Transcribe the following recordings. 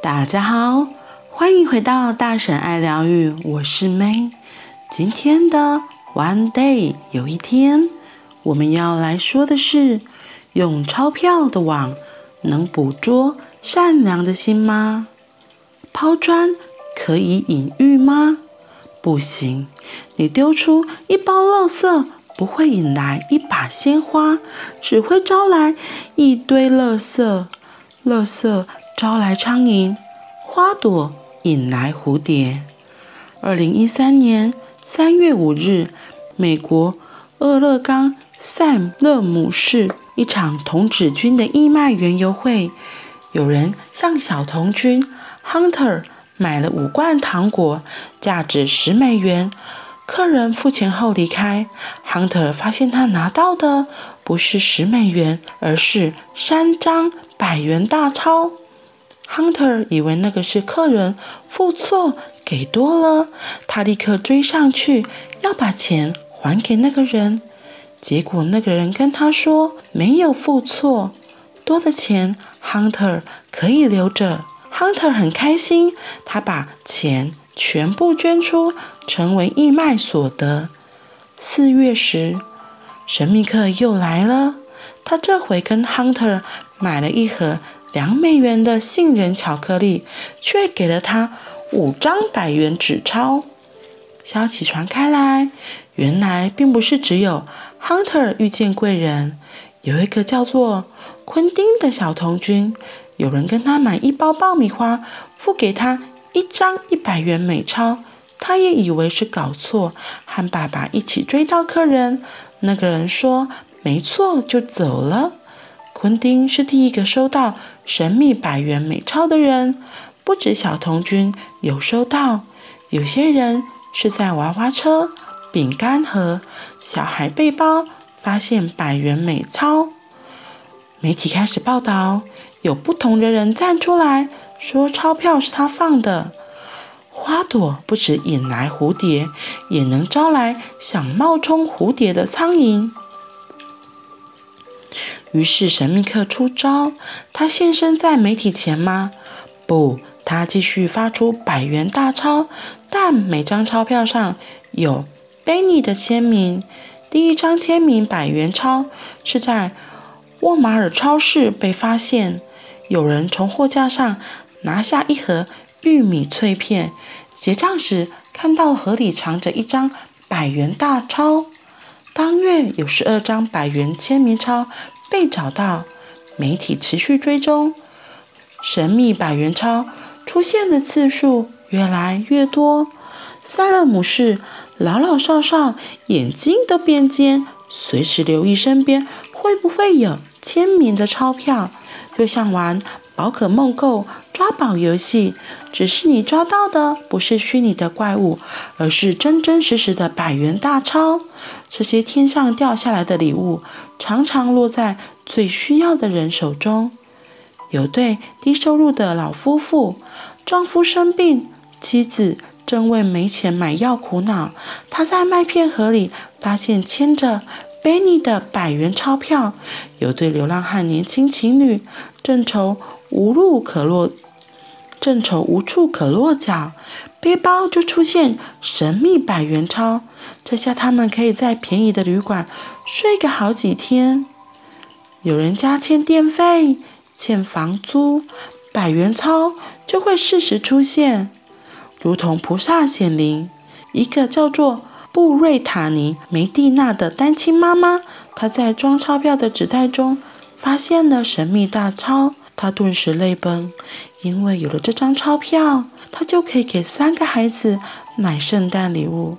大家好，欢迎回到大婶爱疗愈，我是 May。今天的 One Day 有一天，我们要来说的是：用钞票的网能捕捉善良的心吗？抛砖可以引玉吗？不行。你丢出一包垃圾，不会引来一把鲜花，只会招来一堆垃圾。垃圾。招来苍蝇，花朵引来蝴蝶。二零一三年三月五日，美国俄勒冈塞勒姆市一场童子军的义卖园游会，有人向小童军 Hunter 买了五罐糖果，价值十美元。客人付钱后离开，Hunter 发现他拿到的不是十美元，而是三张百元大钞。Hunter 以为那个是客人付错给多了，他立刻追上去要把钱还给那个人。结果那个人跟他说没有付错，多的钱 Hunter 可以留着。Hunter 很开心，他把钱全部捐出，成为义卖所得。四月时，神秘客又来了，他这回跟 Hunter 买了一盒。两美元的杏仁巧克力，却给了他五张百元纸钞。消息传开来，原来并不是只有 Hunter 遇见贵人，有一个叫做昆丁的小童军，有人跟他买一包爆米花，付给他一张一百元美钞，他也以为是搞错，和爸爸一起追到客人。那个人说没错，就走了。昆丁是第一个收到神秘百元美钞的人，不止小童军有收到，有些人是在娃娃车、饼干盒、小孩背包发现百元美钞。媒体开始报道，有不同的人站出来说钞票是他放的。花朵不止引来蝴蝶，也能招来想冒充蝴蝶的苍蝇。于是神秘客出招，他现身在媒体前吗？不，他继续发出百元大钞，但每张钞票上有贝尼的签名。第一张签名百元钞是在沃马尔超市被发现，有人从货架上拿下一盒玉米脆片，结账时看到盒里藏着一张百元大钞。当月有十二张百元签名钞。被找到，媒体持续追踪，神秘百元钞出现的次数越来越多。塞勒姆市老老少少眼睛都变尖，随时留意身边会不会有签名的钞票，就像玩宝可梦 GO 抓宝游戏，只是你抓到的不是虚拟的怪物，而是真真实实的百元大钞。这些天上掉下来的礼物，常常落在最需要的人手中。有对低收入的老夫妇，丈夫生病，妻子正为没钱买药苦恼。他在麦片盒里发现牵着 Benny 的百元钞票。有对流浪汉年轻情侣，正愁无路可落，正愁无处可落脚。背包就出现神秘百元钞，这下他们可以在便宜的旅馆睡个好几天。有人家欠电费、欠房租，百元钞就会适时出现，如同菩萨显灵。一个叫做布瑞塔尼梅蒂娜的单亲妈妈，她在装钞票的纸袋中发现了神秘大钞，他顿时泪奔，因为有了这张钞票。他就可以给三个孩子买圣诞礼物。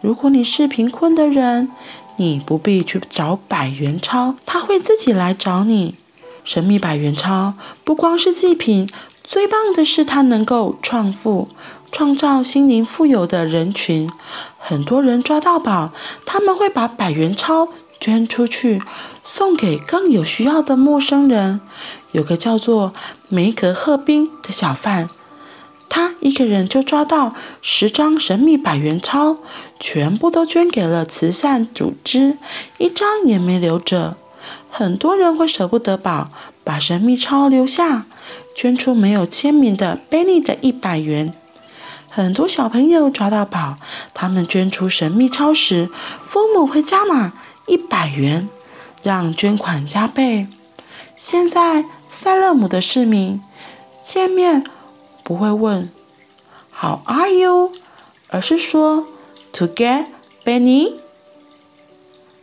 如果你是贫困的人，你不必去找百元钞，他会自己来找你。神秘百元钞不光是祭品，最棒的是它能够创富，创造心灵富有的人群。很多人抓到宝，他们会把百元钞捐出去，送给更有需要的陌生人。有个叫做梅格赫宾的小贩。他一个人就抓到十张神秘百元钞，全部都捐给了慈善组织，一张也没留着。很多人会舍不得宝，把神秘钞留下，捐出没有签名的贝尼的一百元。很多小朋友抓到宝，他们捐出神秘钞时，父母会加码一百元，让捐款加倍。现在塞勒姆的市民见面不会问 “How are you”，而是说 “To get Benny”。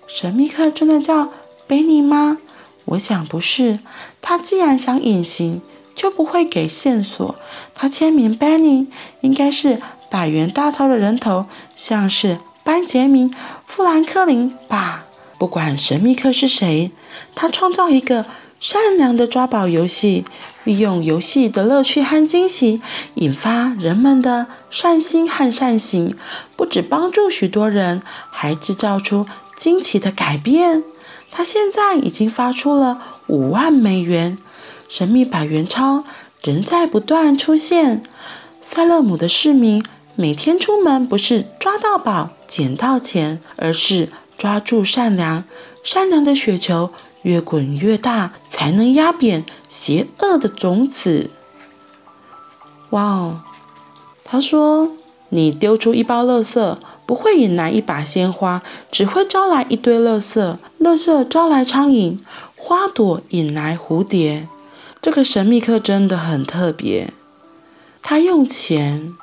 神秘客真的叫 Benny 吗？我想不是。他既然想隐形，就不会给线索。他签名 Benny 应该是百元大钞的人头，像是班杰明·富兰克林吧。不管神秘客是谁，他创造一个善良的抓宝游戏，利用游戏的乐趣和惊喜，引发人们的善心和善行，不止帮助许多人，还制造出惊奇的改变。他现在已经发出了五万美元，神秘百元钞仍在不断出现。塞勒姆的市民每天出门不是抓到宝、捡到钱，而是抓住善良。善良的雪球越滚越大，才能压扁邪恶的种子。哇哦，他说：“你丢出一包垃圾。”不会引来一把鲜花，只会招来一堆垃圾。垃圾招来苍蝇，花朵引来蝴蝶。这个神秘客真的很特别，他用钱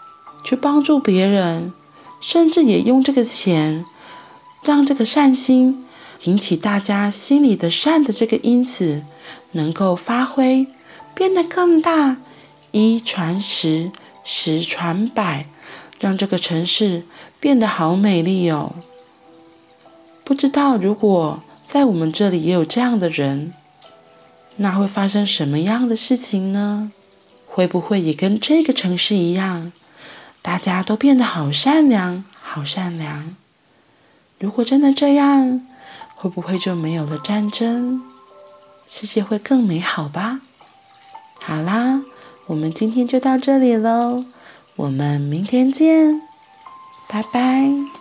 去帮助别人，甚至也用这个钱让这个善心引起大家心里的善的这个因子能够发挥，变得更大。一传十，十传百。让这个城市变得好美丽哦！不知道如果在我们这里也有这样的人，那会发生什么样的事情呢？会不会也跟这个城市一样，大家都变得好善良，好善良？如果真的这样，会不会就没有了战争，世界会更美好吧？好啦，我们今天就到这里喽。我们明天见，拜拜。